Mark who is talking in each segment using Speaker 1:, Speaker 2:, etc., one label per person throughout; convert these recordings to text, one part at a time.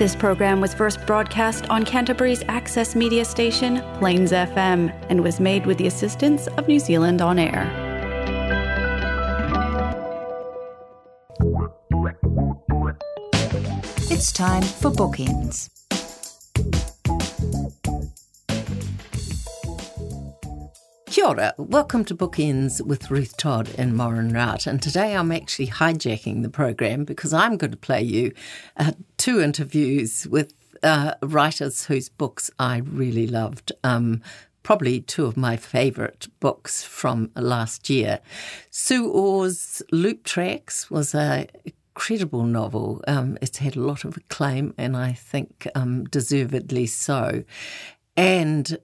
Speaker 1: This program was first broadcast on Canterbury's access media station, Plains FM, and was made with the assistance of New Zealand On Air.
Speaker 2: It's time for Bookenz.
Speaker 3: Kia ora. Welcome to Bookenz with Ruth Todd and Maureen Rout. And today I'm actually hijacking the program because I'm going to play you uh, two interviews with uh, writers whose books I really loved. Um, probably two of my favourite books from last year. Sue Orr's Loop Tracks was a incredible novel. Um, it's had a lot of acclaim, and I think um, deservedly so. And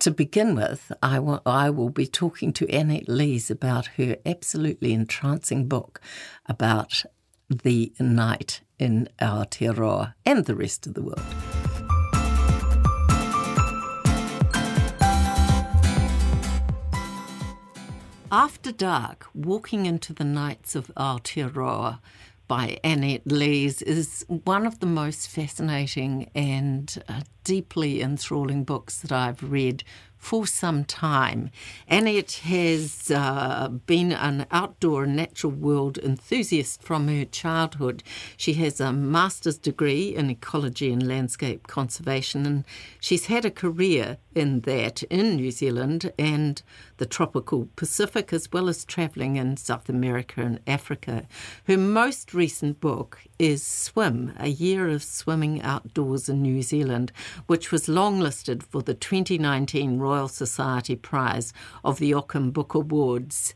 Speaker 3: to begin with, I will, I will be talking to Annette Lees about her absolutely entrancing book about the night in Aotearoa and the rest of the world. After Dark, Walking into the Nights of Aotearoa by Annette Lees is one of the most fascinating and uh, deeply enthralling books that I've read for some time. and it has uh, been an outdoor natural world enthusiast from her childhood. She has a master's degree in ecology and landscape conservation, and she's had a career in that in New Zealand and the tropical Pacific, as well as travelling in South America and Africa. Her most recent book is Swim, A Year of Swimming Outdoors in New Zealand, which was longlisted for the 2019 Royal Society Prize of the Ockham Book Awards.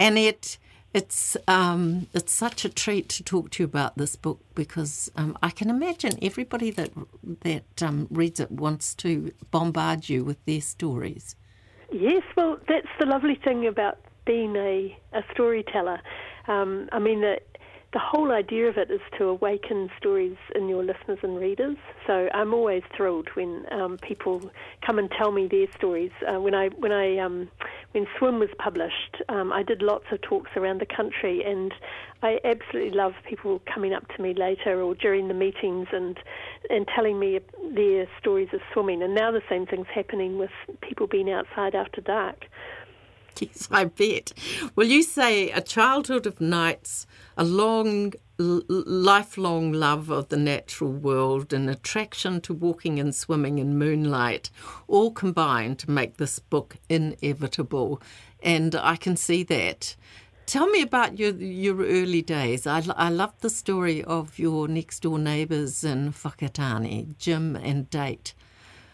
Speaker 3: And it it's um, it's such a treat to talk to you about this book because um, I can imagine everybody that that um, reads it wants to bombard you with their stories.
Speaker 4: Yes, well, that's the lovely thing about being a, a storyteller. Um, I mean, the, the whole idea of it is to awaken stories in your listeners and readers. So I'm always thrilled when um, people come and tell me their stories. Uh, when I when I um, when Swim was published, um, I did lots of talks around the country, and I absolutely love people coming up to me later or during the meetings and and telling me their stories of swimming. And now the same thing's happening with people being outside after dark.
Speaker 3: Yes, I bet. Well, you say a childhood of nights, a long, l- lifelong love of the natural world, an attraction to walking and swimming in moonlight, all combine to make this book inevitable. And I can see that. Tell me about your your early days. I, I love the story of your next door neighbours in Whakatane, Jim and Date.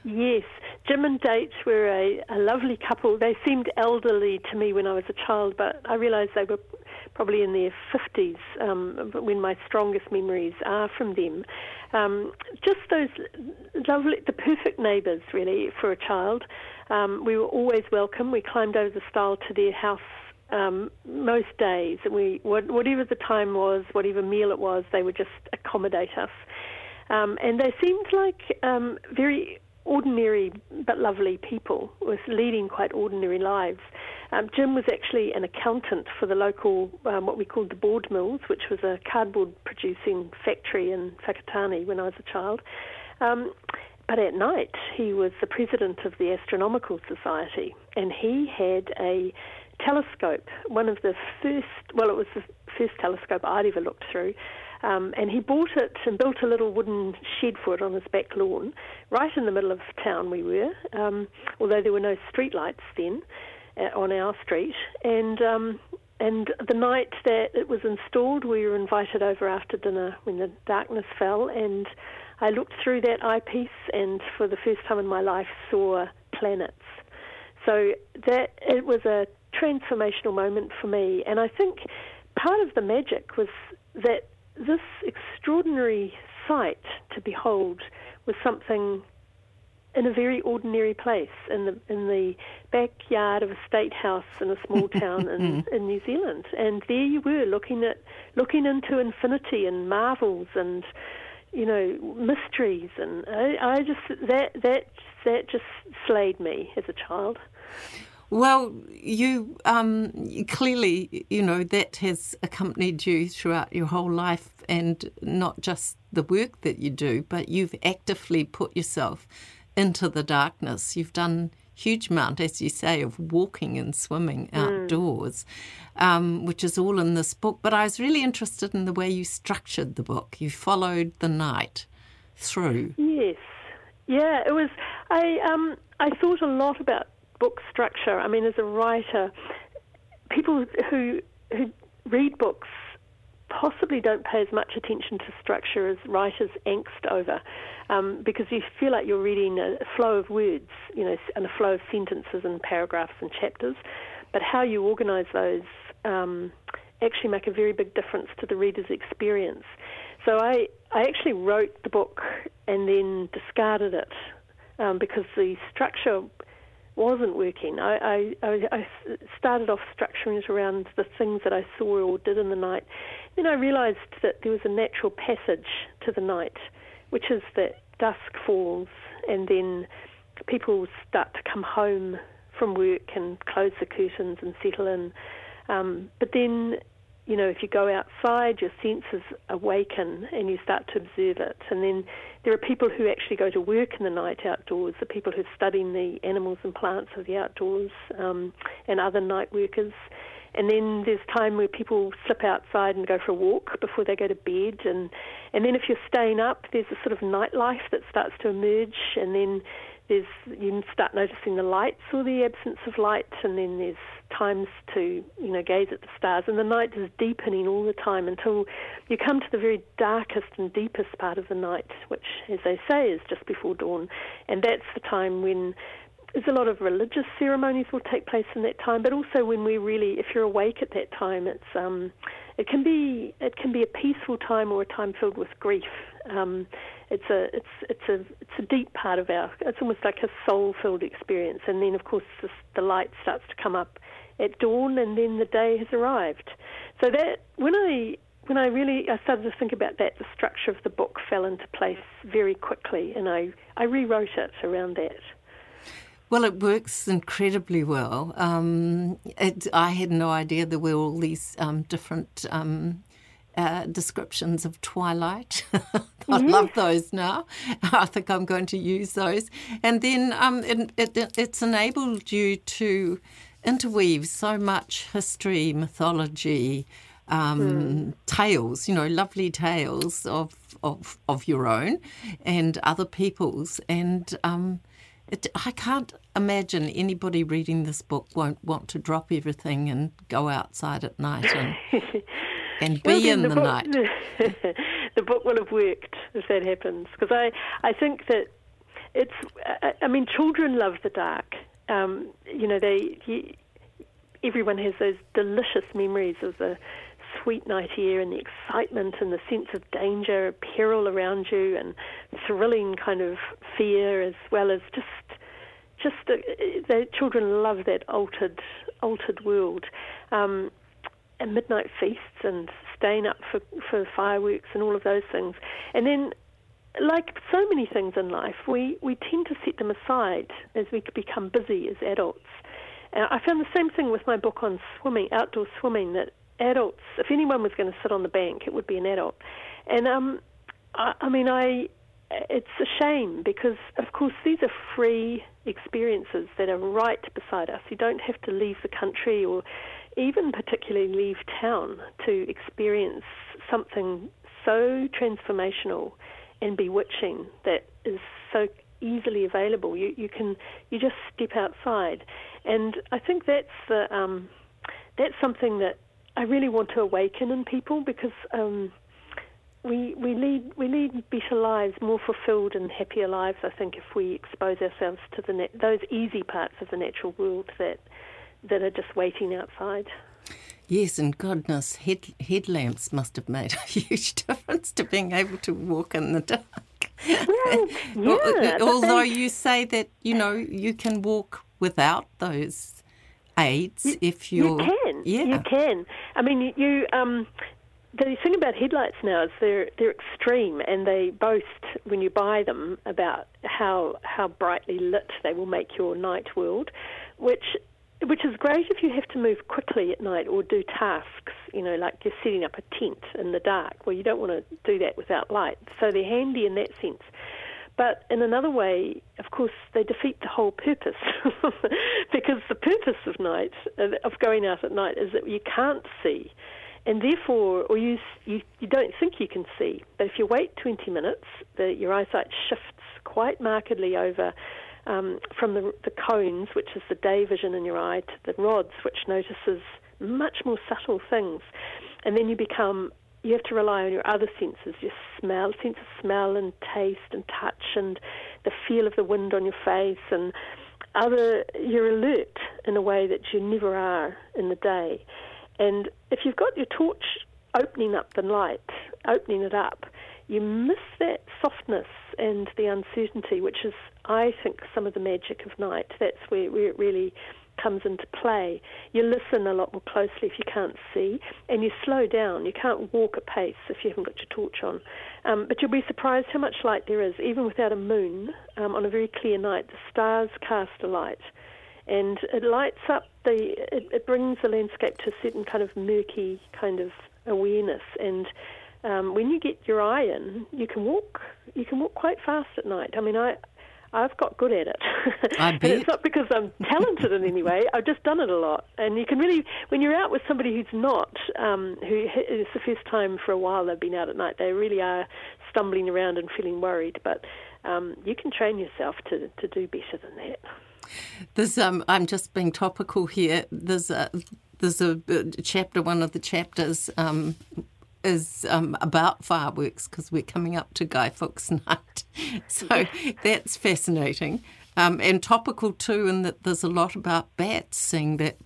Speaker 4: Yes, Jim and Date were a, a lovely couple. They seemed elderly to me when I was a child, but I realised they were probably in their 50s um, when my strongest memories are from them. Um, just those lovely, the perfect neighbours, really, for a child. Um, we were always welcome. We climbed over the stile to their house um, most days, we whatever the time was, whatever meal it was, they would just accommodate us. Um, and they seemed like um, very ordinary but lovely people with leading quite ordinary lives. Um, Jim was actually an accountant for the local, um, what we called the board mills, which was a cardboard producing factory in Whakatane when I was a child. Um, but at night, he was the president of the Astronomical Society, and he had a telescope, one of the first, well, it was the first telescope I'd ever looked through, um, and he bought it and built a little wooden shed for it on his back lawn, right in the middle of town we were, um, although there were no street lights then uh, on our street. And um, and the night that it was installed, we were invited over after dinner when the darkness fell, and I looked through that eyepiece and for the first time in my life saw planets. So that it was a transformational moment for me, and I think part of the magic was that this extraordinary sight to behold was something in a very ordinary place in the in the backyard of a state house in a small town in, in New Zealand. And there you were looking at looking into infinity and marvels and you know mysteries and I, I just that that that just slayed me as a child.
Speaker 3: Well, you um, clearly, you know, that has accompanied you throughout your whole life, and not just the work that you do, but you've actively put yourself into the darkness. You've done huge amount, as you say, of walking and swimming mm. outdoors, um, which is all in this book. But I was really interested in the way you structured the book. You followed the night through.
Speaker 4: Yes, yeah, it was. I um, I thought a lot about book structure. I mean, as a writer, people who who read books possibly don't pay as much attention to structure as writers angst over, um, because you feel like you're reading a, flow of words, you know, and a flow of sentences and paragraphs and chapters. But how you organise those um, actually make a very big difference to the reader's experience. So I, I actually wrote the book and then discarded it um, because the structure wasn't working. I, I, I started off structuring it around the things that I saw or did in the night. Then I realised that there was a natural passage to the night, which is that dusk falls and then people start to come home from work and close the curtains and settle in. Um, but then you know, if you go outside, your senses awaken and you start to observe it. And then there are people who actually go to work in the night outdoors, the people who are studying the animals and plants of the outdoors, um, and other night workers. And then there's time where people slip outside and go for a walk before they go to bed. And, and then if you're staying up, there's a sort of nightlife that starts to emerge. And then there's you start noticing the lights or the absence of light, and then there's times to you know gaze at the stars, and the night is deepening all the time until you come to the very darkest and deepest part of the night, which, as they say, is just before dawn, and that's the time when there's a lot of religious ceremonies will take place in that time, but also when we really, if you're awake at that time, it's um, it can be it can be a peaceful time or a time filled with grief. Um, it's a it's it's a it's a deep part of our. It's almost like a soul filled experience, and then of course the, the light starts to come up at dawn, and then the day has arrived. So that when I when I really I started to think about that, the structure of the book fell into place very quickly, and I I rewrote it around that.
Speaker 3: Well, it works incredibly well. Um, it, I had no idea there were all these um, different um, uh, descriptions of twilight. I love those now. I think I'm going to use those. And then um, it, it, it's enabled you to interweave so much history, mythology, um, mm. tales, you know, lovely tales of, of, of your own and other people's. And um, it, I can't imagine anybody reading this book won't want to drop everything and go outside at night and, and be well, in the, the book, night.
Speaker 4: the book will have worked if that happens because I, I think that it's, I, I mean, children love the dark um, you know, they he, everyone has those delicious memories of the sweet night air and the excitement and the sense of danger, peril around you, and thrilling kind of fear, as well as just just uh, the children love that altered altered world. Um, and midnight feasts and staying up for, for fireworks and all of those things. And then like so many things in life, we, we tend to set them aside as we become busy as adults. Uh, I found the same thing with my book on swimming, outdoor swimming, that adults, if anyone was going to sit on the bank, it would be an adult. And um, I, I mean, I, it's a shame because, of course, these are free experiences that are right beside us. You don't have to leave the country or even particularly leave town to experience something so transformational and bewitching that is so easily available. You you can you just step outside, and I think that's the um, that's something that I really want to awaken in people because um, we we lead we lead better lives, more fulfilled and happier lives. I think if we expose ourselves to the nat- those easy parts of the natural world that that are just waiting outside.
Speaker 3: Yes, and goodness, head, headlamps must have made a huge difference to being able to walk in the dark.
Speaker 4: Well, yeah,
Speaker 3: Although you say that, you know, you can walk without those aids
Speaker 4: you,
Speaker 3: if you're.
Speaker 4: You can.
Speaker 3: Yeah.
Speaker 4: You can. I mean, you. Um, the thing about headlights now is they're they're extreme, and they boast when you buy them about how how brightly lit they will make your night world, which which is great if you have to move quickly at night or do tasks, you know, like you're setting up a tent in the dark. Well, you don't want to do that without light. So they're handy in that sense. But in another way, of course, they defeat the whole purpose. because the purpose of night, uh, of going out at night, is that you can't see. And therefore, or you, you, you don't think you can see. But if you wait 20 minutes, the, your eyesight shifts quite markedly over um, from the, the cones, which is the day vision in your eye, to the rods, which notices much more subtle things. And then you become you have to rely on your other senses, your smell, sense of smell and taste and touch and the feel of the wind on your face and other you're alert in a way that you never are in the day. And if you've got your torch opening up the light, opening it up, you miss that softness and the uncertainty, which is, I think, some of the magic of night. That's where, where it really comes into play. You listen a lot more closely if you can't see, and you slow down. You can't walk at pace if you haven't got your torch on. Um, but you'll be surprised how much light there is, even without a moon. Um, on a very clear night, the stars cast a light, and it lights up the. It, it brings the landscape to a certain kind of murky kind of awareness and. Um, when you get your eye in, you can walk. You can walk quite fast at night. I mean, I I've got good at it.
Speaker 3: I bet.
Speaker 4: and it's not because I'm talented in any way. I've just done it a lot. And you can really, when you're out with somebody who's not, um, who it's the first time for a while they've been out at night, they really are stumbling around and feeling worried. But um, you can train yourself to, to do better than that.
Speaker 3: There's, um, I'm just being topical here. There's a, there's a, a chapter, one of the chapters um, is um, about fireworks because we're coming up to Guy Fawkes Night. So that's fascinating. Um, and topical too, in that there's a lot about bats, seeing that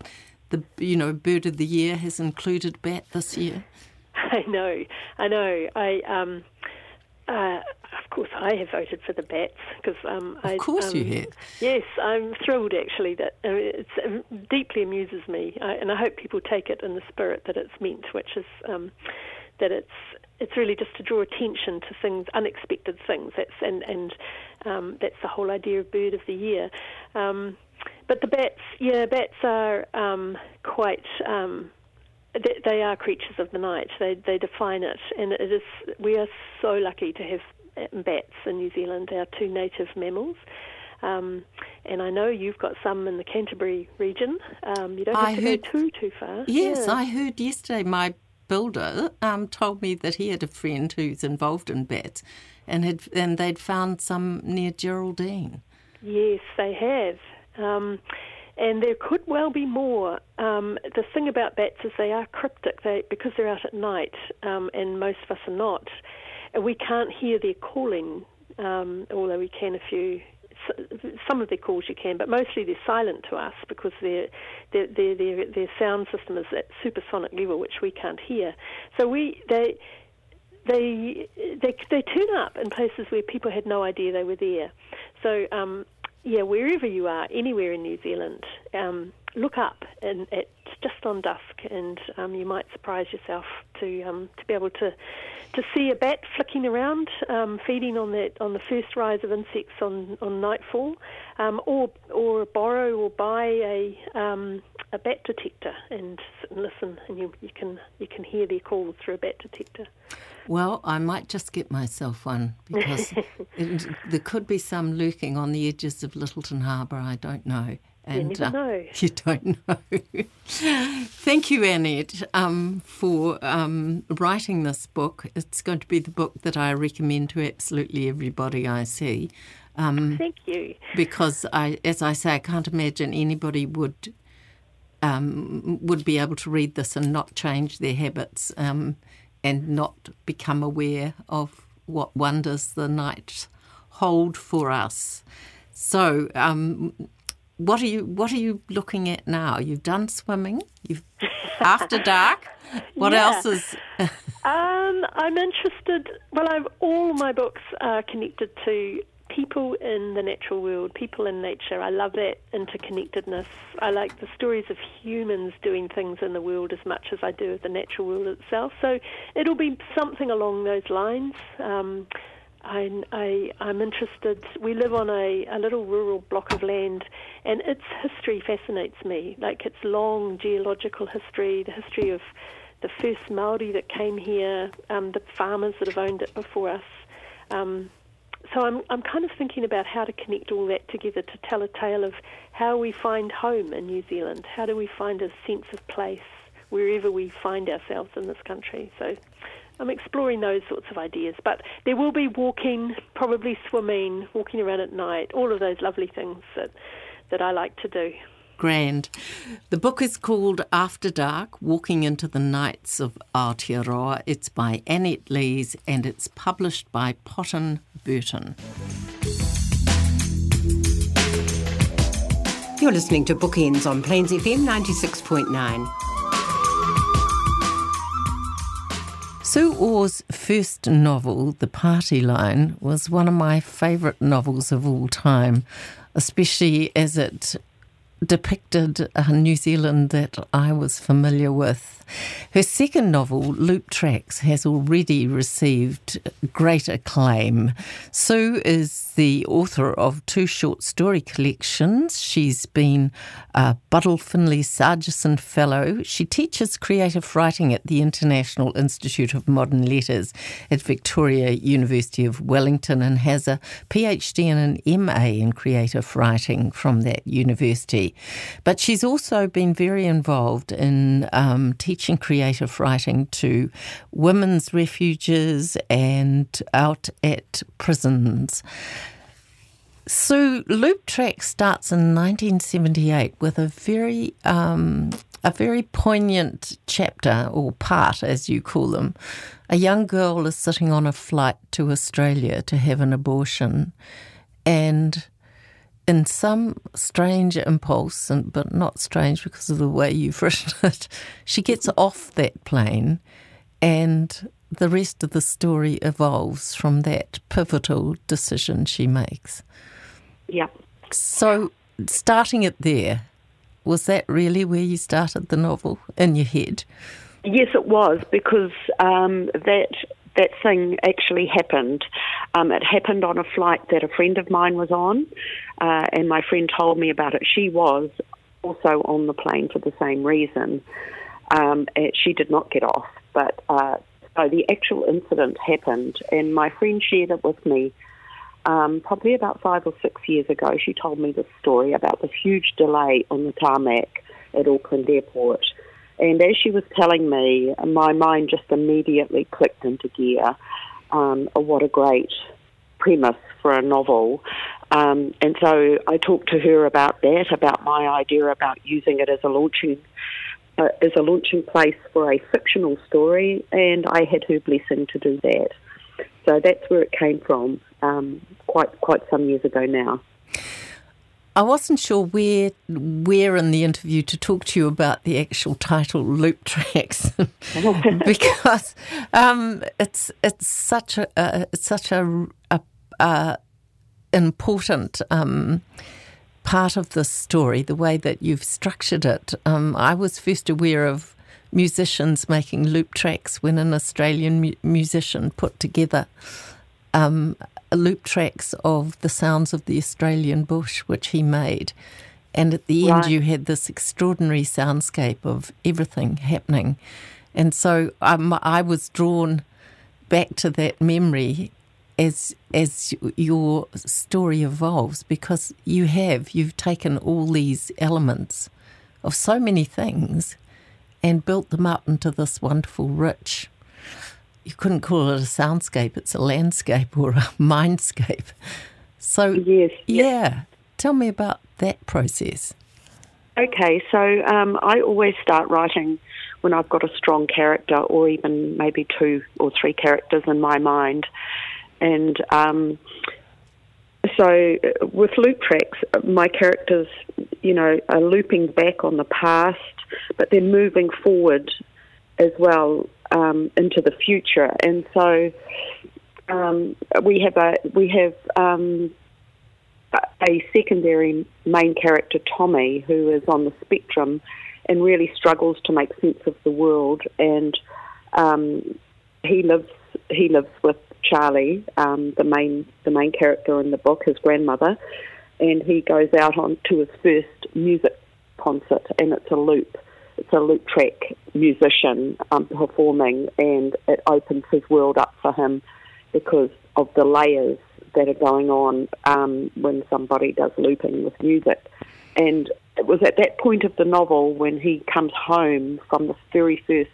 Speaker 3: the you know bird of the year has included bat this year.
Speaker 4: I know, I know. I um, uh, of course I have voted for the bats because um,
Speaker 3: of
Speaker 4: I,
Speaker 3: course
Speaker 4: um,
Speaker 3: you have.
Speaker 4: Yes, I'm thrilled actually that uh, it uh, deeply amuses me, I, and I hope people take it in the spirit that it's meant, which is um, that it's it's really just to draw attention to things, unexpected things. That's and and um, that's the whole idea of Bird of the Year. Um, but the bats, yeah, bats are um, quite. Um, they, they are creatures of the night. They they define it, and it is. We are so lucky to have uh, bats in New Zealand. Our two native mammals. Um, and I know you've got some in the Canterbury region. Um, you don't have
Speaker 3: I
Speaker 4: to
Speaker 3: heard,
Speaker 4: go too too far.
Speaker 3: Yes,
Speaker 4: yeah.
Speaker 3: I heard yesterday. My builder um, told me that he had a friend who's involved in bats, and had and they'd found some near Geraldine.
Speaker 4: Yes, they have. Um, and there could well be more. Um, the thing about bats is they are cryptic. They because they're out at night, um, and most of us are not. We can't hear their calling, um, although we can if you some of their calls you can, but mostly they're silent to us because their their their their, sound system is at supersonic level, which we can't hear. So we they they they they turn up in places where people had no idea they were there. So um, yeah, wherever you are, anywhere in New Zealand, um, look up and at just on dusk, and um, you might surprise yourself to um, to be able to to see a bat flicking around, um, feeding on that on the first rise of insects on on nightfall, um, or or borrow or buy a um, a bat detector and sit and listen, and you you can you can hear their calls through a bat detector.
Speaker 3: Well, I might just get myself one because it, there could be some lurking on the edges of Lyttelton Harbour. I don't know.
Speaker 4: And, you never
Speaker 3: uh. You don't know. Thank you, Annette, um, for um, writing this book. It's going to be the book that I recommend to absolutely everybody I see. Um,
Speaker 4: Thank you.
Speaker 3: Because I, as I say, I can't imagine anybody would um, would be able to read this and not change their habits um, and not become aware of what wonders the night hold for us. So, um, what are you what are you looking at now? You've done swimming. You've after dark. What
Speaker 4: Yeah.
Speaker 3: else is?
Speaker 4: Um, I'm interested. Well, I've, all my books are connected to people in the natural world, people in nature. I love that interconnectedness. I like the stories of humans doing things in the world as much as I do of the natural world itself. So it'll be something along those lines. Um, I, I'm interested. We live on a, a little rural block of land, and its history fascinates me. Like its long geological history, the history of the first Maori that came here, um, the farmers that have owned it before us. Um, so I'm I'm kind of thinking about how to connect all that together to tell a tale of how we find home in New Zealand. How do we find a sense of place wherever we find ourselves in this country? So I'm exploring those sorts of ideas. But there will be walking, probably swimming, walking around at night, all of those lovely things that that I like to do.
Speaker 3: Grand. The book is called After Dark Walking into the Nights of Aotearoa. It's by Annette Lees and it's published by Potton Burton.
Speaker 5: You're listening to Bookenz on Plains FM 96.9.
Speaker 3: Sue Orr's first novel, The Party Line, was one of my favourite novels of all time, especially as it depicted a New Zealand that I was familiar with. Her second novel, Loop Tracks, has already received great acclaim. Sue is the author of two short story collections. She's been a Buddle Findlay Sargeson Fellow. She teaches creative writing at the International Institute of Modern Letters at Victoria University of Wellington and has a PhD and an MA in creative writing from that university. But she's also been very involved in um, teaching creative writing to women's refuges and out at prisons. So Loop Track starts in 1978 with a very um, a very poignant chapter or part, as you call them. A young girl is sitting on a flight to Australia to have an abortion, and in some strange impulse, and but not strange because of the way you've written it, she gets off that plane, and the rest of the story evolves from that pivotal decision she makes.
Speaker 6: Yeah.
Speaker 3: So, starting it there, was that really where you started the novel in your head?
Speaker 6: Yes, it was because um, that that thing actually happened. Um, it happened on a flight that a friend of mine was on, uh, and my friend told me about it. She was also on the plane for the same reason. Um, she did not get off, but uh, so the actual incident happened, and my friend shared it with me. Um, probably about five or six years ago, she told me this story about this huge delay on the tarmac at Auckland Airport and as she was telling me, my mind just immediately clicked into gear. Um, oh, what a great premise for a novel. Um, and so I talked to her about that, about my idea about using it as a launching uh, as a launching place for a fictional story, and I had her blessing to do that. So that's where it came from, um, quite quite some years ago now.
Speaker 3: I wasn't sure where where in the interview to talk to you about the actual title "Loop Tracks" because um, it's it's such a uh, it's such a, a, a important um, part of the story. The way that you've structured it, um, I was first aware of musicians making loop tracks when an Australian mu- musician put together um, loop tracks of the sounds of the Australian bush, which he made. And at the right. end, you had this extraordinary soundscape of everything happening. And so um, I was drawn back to that memory as as your story evolves because you have you've taken all these elements of so many things and built them up into this wonderful rich you couldn't call it a soundscape, it's a landscape or a mindscape. So,
Speaker 6: yes,
Speaker 3: yeah, tell me about that process.
Speaker 6: Okay, so um, I always start writing when I've got a strong character, or even maybe two or three characters in my mind. And um, so uh, with loop tracks, my characters, you know, are looping back on the past, but they're moving forward as well um, into the future. And so um, we have a we have um, a secondary main character, Tommy, who is on the spectrum and really struggles to make sense of the world. And um, he lives he lives with Charlie, um, the main the main character in the book, his grandmother, and he goes out on to his first music concert, and it's a loop. It's a loop track musician um, performing, and it opens his world up for him because of the layers that are going on um, when somebody does looping with music. And it was at that point of the novel when he comes home from the very first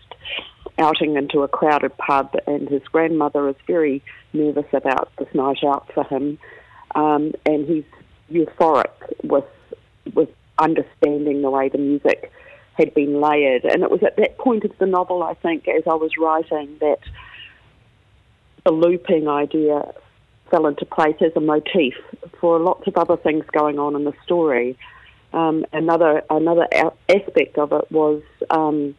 Speaker 6: outing into a crowded pub, and his grandmother is very nervous about this night out for him, um, and he's euphoric with with understanding the way the music had been layered. And it was at that point of the novel, I think, as I was writing, that the looping idea fell into place as a motif for lots of other things going on in the story. Um, another another aspect of it was um,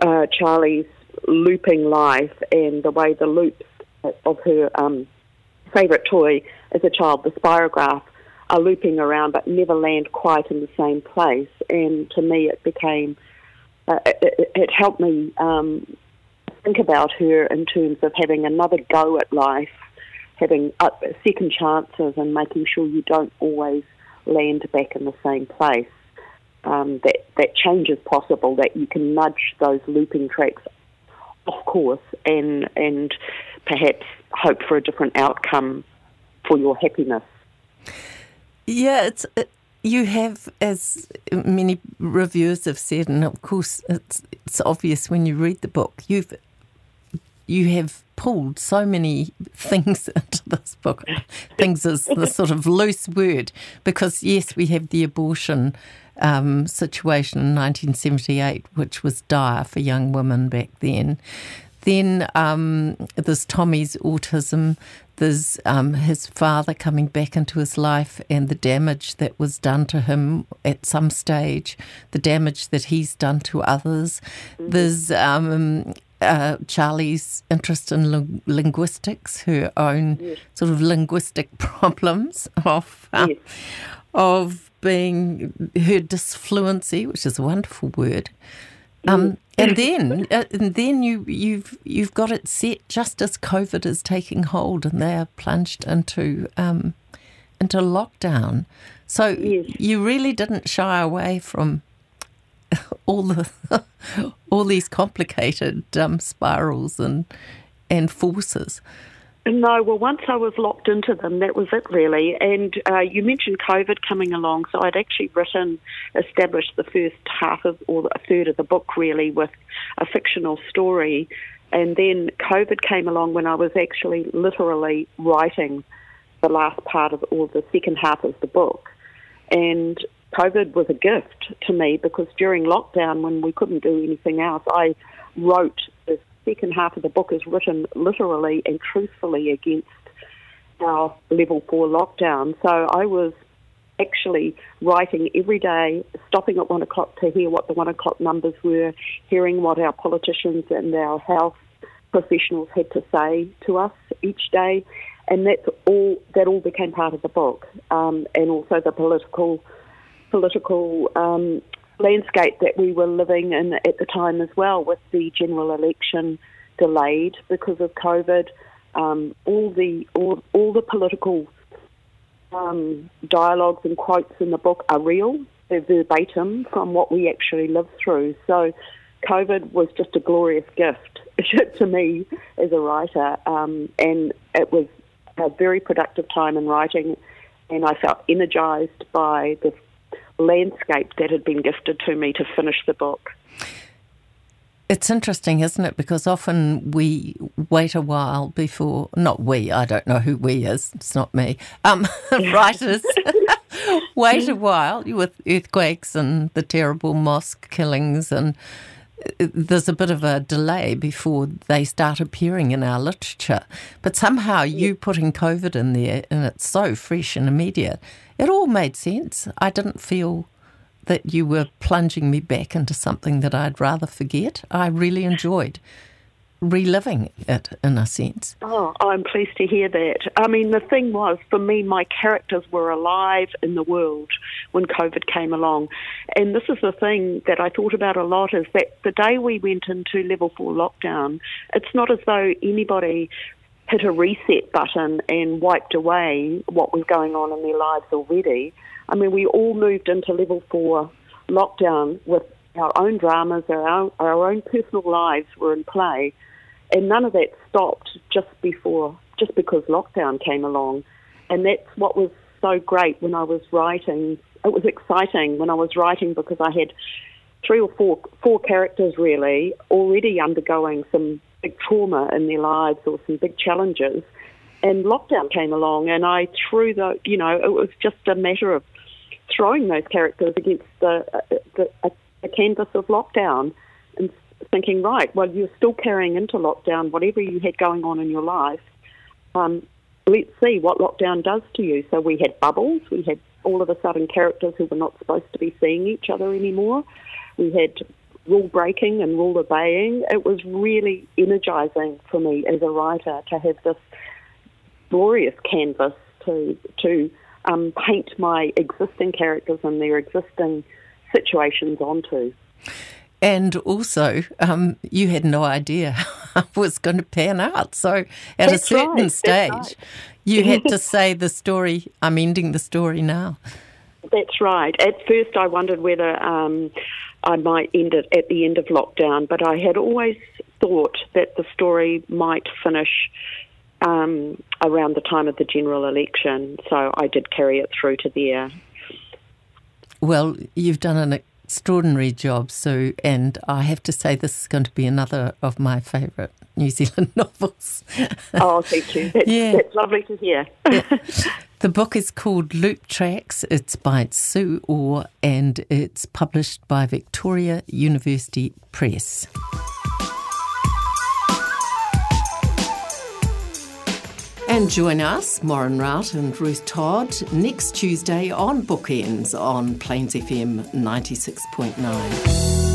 Speaker 6: uh, Charlie's looping life and the way the loops of her um, favourite toy as a child, the spirograph, are looping around but never land quite in the same place. And to me, it became, uh, it, it, helped me um, think about her in terms of having another go at life, having second chances, and making sure you don't always land back in the same place. Um, that that change is possible. That you can nudge those looping tracks off course and and perhaps hope for a different outcome for your happiness.
Speaker 3: Yeah, it's. It, you have, as many reviewers have said, and of course it's it's obvious when you read the book. You've you have pulled so many things into this book. things is the sort of loose word because yes, we have the abortion um, situation in 1978, which was dire for young women back then. Then um, there's Tommy's autism. There's um, his father coming back into his life and the damage that was done to him at some stage, the damage that he's done to others. Mm-hmm. There's um, uh, Charlie's interest in ling- linguistics, her own yes. sort of linguistic problems of uh, yes. of being her disfluency, which is a wonderful word. Um, and then, uh, and then you you've you've got it set just as COVID is taking hold, and they are plunged into um, into lockdown. So yes. you really didn't shy away from all the all these complicated um, spirals and and forces.
Speaker 6: No, well, once I was locked into them, that was it really. And uh, you mentioned COVID coming along, so I'd actually written, established the first half of, or a third of the book really with a fictional story. And then COVID came along when I was actually literally writing the last part of, or the second half of the book. And COVID was a gift to me because during lockdown, when we couldn't do anything else, I wrote second half of the book is written literally and truthfully against our level four lockdown. So I was actually writing every day, stopping at one o'clock to hear what the one o'clock numbers were, hearing what our politicians and our health professionals had to say to us each day, and that's all. That all became part of the book, um, and also the political political um, landscape that we were living in at the time as well, with the general election delayed because of COVID. Um, all the all, all the political um, dialogues and quotes in the book are real. They're verbatim from what we actually lived through. So, COVID was just a glorious gift to me as a writer, um, and it was a very productive time in writing. And I felt energized by the landscape that had been gifted to me to finish the book.
Speaker 3: It's interesting, isn't it? Because often we wait a while before, not we, I don't know who we is, it's not me, um, writers wait a while with earthquakes and the terrible mosque killings, and there's a bit of a delay before they start appearing in our literature. But somehow you putting COVID in there, and it's so fresh and immediate, it all made sense. I didn't feel that you were plunging me back into something that I'd rather forget. I really enjoyed reliving it in a sense.
Speaker 6: Oh, I'm pleased to hear that. I mean, the thing was, for me, my characters were alive in the world when COVID came along. And this is the thing that I thought about a lot is that the day we went into level four lockdown, it's not as though anybody hit a reset button and wiped away what was going on in their lives already. I mean, we all moved into level four lockdown with our own dramas, our own, our own personal lives were in play, and none of that stopped just before, just because lockdown came along. And that's what was so great when I was writing. It was exciting when I was writing because I had three or four four characters really already undergoing some big trauma in their lives or some big challenges. And lockdown came along, and I threw the, you know, it was just a matter of throwing those characters against the, uh, the, uh, the canvas of lockdown and thinking, right, well, you're still carrying into lockdown whatever you had going on in your life. Um, let's see what lockdown does to you. So we had bubbles. We had all of a sudden characters who were not supposed to be seeing each other anymore. We had rule breaking and rule obeying. It was really energizing for me as a writer to have this glorious canvas to to um, paint my existing characters and their existing situations onto.
Speaker 3: And also, um, you had no idea how it was going to pan out. So, at
Speaker 6: That's
Speaker 3: a certain
Speaker 6: right.
Speaker 3: stage,
Speaker 6: right.
Speaker 3: you had to say the story. I'm ending the story now.
Speaker 6: That's right. At first, I wondered whether um, I might end it at the end of lockdown, but I had always thought that the story might finish um, around the time of the general election. So I did carry it through to there.
Speaker 3: Well, you've done an extraordinary job, Sue, and I have to say this is going to be another of my favourite New Zealand novels.
Speaker 6: Oh, thank you. That's,
Speaker 3: Yeah.
Speaker 6: that's lovely to hear.
Speaker 3: The book is called Loop Tracks. It's by Sue Orr and it's published by Victoria University Press. And join us, Maureen Rout and Ruth Todd, next Tuesday on Bookenz on Plains FM 96.9.